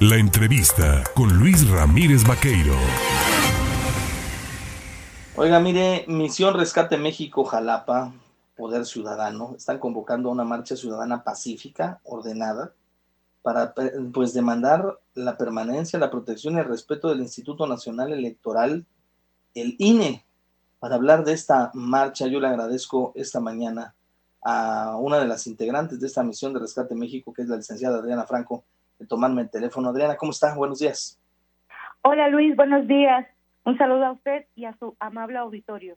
La entrevista con Luis Ramírez Vaqueiro. Oiga, mire, Misión Rescate México Jalapa, Poder Ciudadano, están convocando una marcha ciudadana pacífica, ordenada, para pues demandar la permanencia, la protección y el respeto del Instituto Nacional Electoral, el INE. Para hablar de esta marcha, yo le agradezco esta mañana a una de las integrantes de esta misión de Rescate México, que es la licenciada Adriana Franco, tomarme el teléfono. Adriana, ¿cómo está? Buenos días. Hola Luis, buenos días. Un saludo a usted y a su amable auditorio.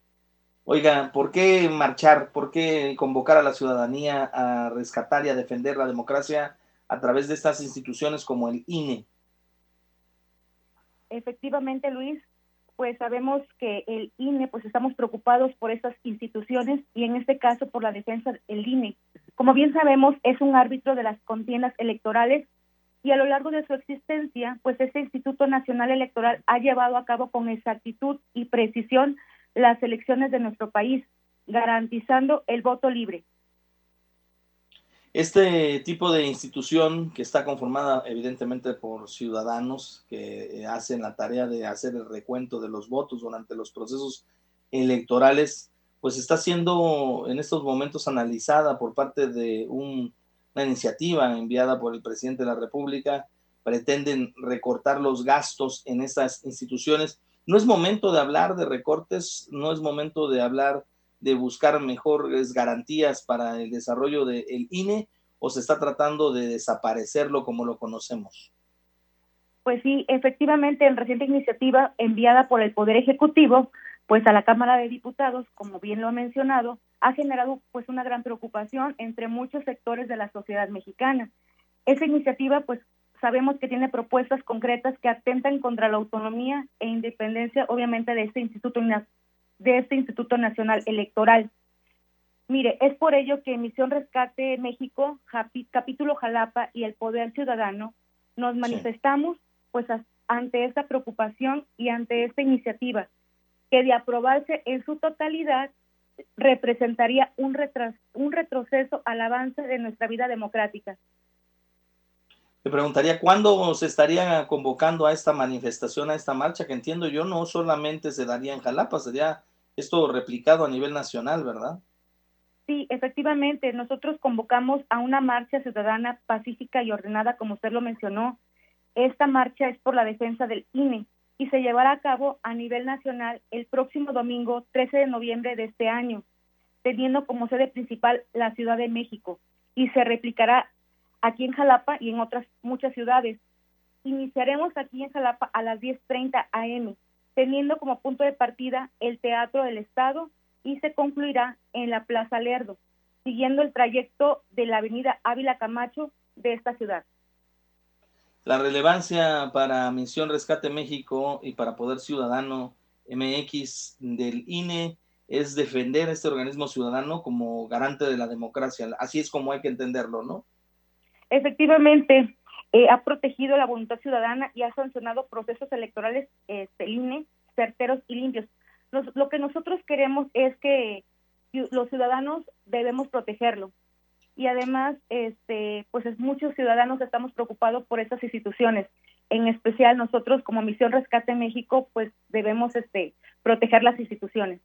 Oiga, ¿por qué marchar? ¿Por qué convocar a la ciudadanía a rescatar y a defender la democracia a través de estas instituciones como el INE? Efectivamente, Luis, pues sabemos que el INE, pues estamos preocupados por estas instituciones y en este caso por la defensa del INE. Como bien sabemos, es un árbitro de las contiendas electorales y a lo largo de su existencia, pues este Instituto Nacional Electoral ha llevado a cabo con exactitud y precisión las elecciones de nuestro país, garantizando el voto libre. Este tipo de institución que está conformada evidentemente por ciudadanos que hacen la tarea de hacer el recuento de los votos durante los procesos electorales, pues está siendo en estos momentos analizada por parte de un una iniciativa enviada por el presidente de la República, pretenden recortar los gastos en estas instituciones. No es momento de hablar de recortes, no es momento de hablar de buscar mejores garantías para el desarrollo del INE o se está tratando de desaparecerlo como lo conocemos. Pues sí, efectivamente, en reciente iniciativa enviada por el Poder Ejecutivo, pues a la Cámara de Diputados, como bien lo ha mencionado, ha generado pues una gran preocupación entre muchos sectores de la sociedad mexicana. Esa iniciativa pues sabemos que tiene propuestas concretas que atentan contra la autonomía e independencia obviamente de este instituto de este Instituto Nacional Electoral. Mire, es por ello que Misión Rescate México, capítulo Jalapa y el Poder Ciudadano nos manifestamos pues ante esta preocupación y ante esta iniciativa que de aprobarse en su totalidad representaría un, un retroceso al avance de nuestra vida democrática. Te preguntaría, ¿cuándo se estaría convocando a esta manifestación, a esta marcha? Que entiendo yo no solamente se daría en Jalapa, sería esto replicado a nivel nacional, ¿verdad? Sí, efectivamente, nosotros convocamos a una marcha ciudadana pacífica y ordenada, como usted lo mencionó. Esta marcha es por la defensa del INE, y se llevará a cabo a nivel nacional el próximo domingo 13 de noviembre de este año, teniendo como sede principal la Ciudad de México y se replicará aquí en Jalapa y en otras muchas ciudades. Iniciaremos aquí en Jalapa a las 10.30 am, teniendo como punto de partida el Teatro del Estado y se concluirá en la Plaza Lerdo, siguiendo el trayecto de la Avenida Ávila Camacho de esta ciudad. La relevancia para Misión Rescate México y para Poder Ciudadano MX del INE es defender este organismo ciudadano como garante de la democracia. Así es como hay que entenderlo, ¿no? Efectivamente, eh, ha protegido la voluntad ciudadana y ha sancionado procesos electorales este, INE certeros y limpios. lo que nosotros queremos es que los ciudadanos debemos protegerlo y además este pues es, muchos ciudadanos estamos preocupados por estas instituciones. En especial nosotros como misión rescate México pues debemos este proteger las instituciones.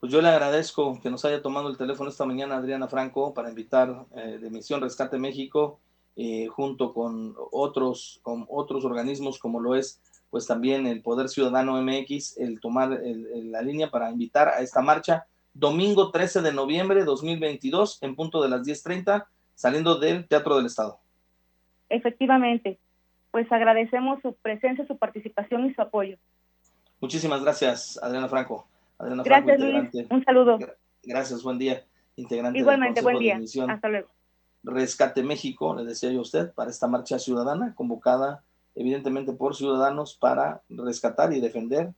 Pues yo le agradezco que nos haya tomado el teléfono esta mañana Adriana Franco para invitar eh, de misión rescate México eh, junto con otros con otros organismos como lo es pues también el Poder Ciudadano MX el tomar la línea para invitar a esta marcha domingo 13 de noviembre de 2022 en punto de las 10.30 saliendo del Teatro del Estado. Efectivamente, pues agradecemos su presencia, su participación y su apoyo. Muchísimas gracias, Adriana Franco. Adriana gracias, Luis. Un saludo. Gracias, buen día. Integrante Igualmente, buen día. Hasta luego. Rescate México, le decía yo a usted, para esta marcha ciudadana convocada evidentemente por ciudadanos para rescatar y defender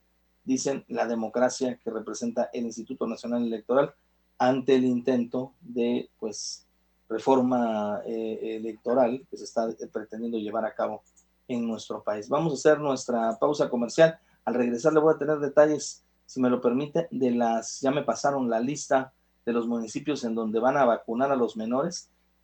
dicen la democracia que representa el Instituto Nacional Electoral ante el intento de pues reforma eh, electoral que se está pretendiendo llevar a cabo en nuestro país. Vamos a hacer nuestra pausa comercial. Al regresar le voy a tener detalles, si me lo permite, de las, ya me pasaron la lista de los municipios en donde van a vacunar a los menores